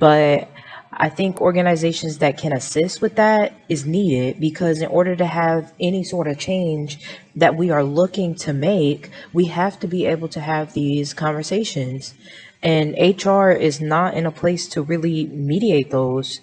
but I think organizations that can assist with that is needed because in order to have any sort of change that we are looking to make, we have to be able to have these conversations. And HR is not in a place to really mediate those.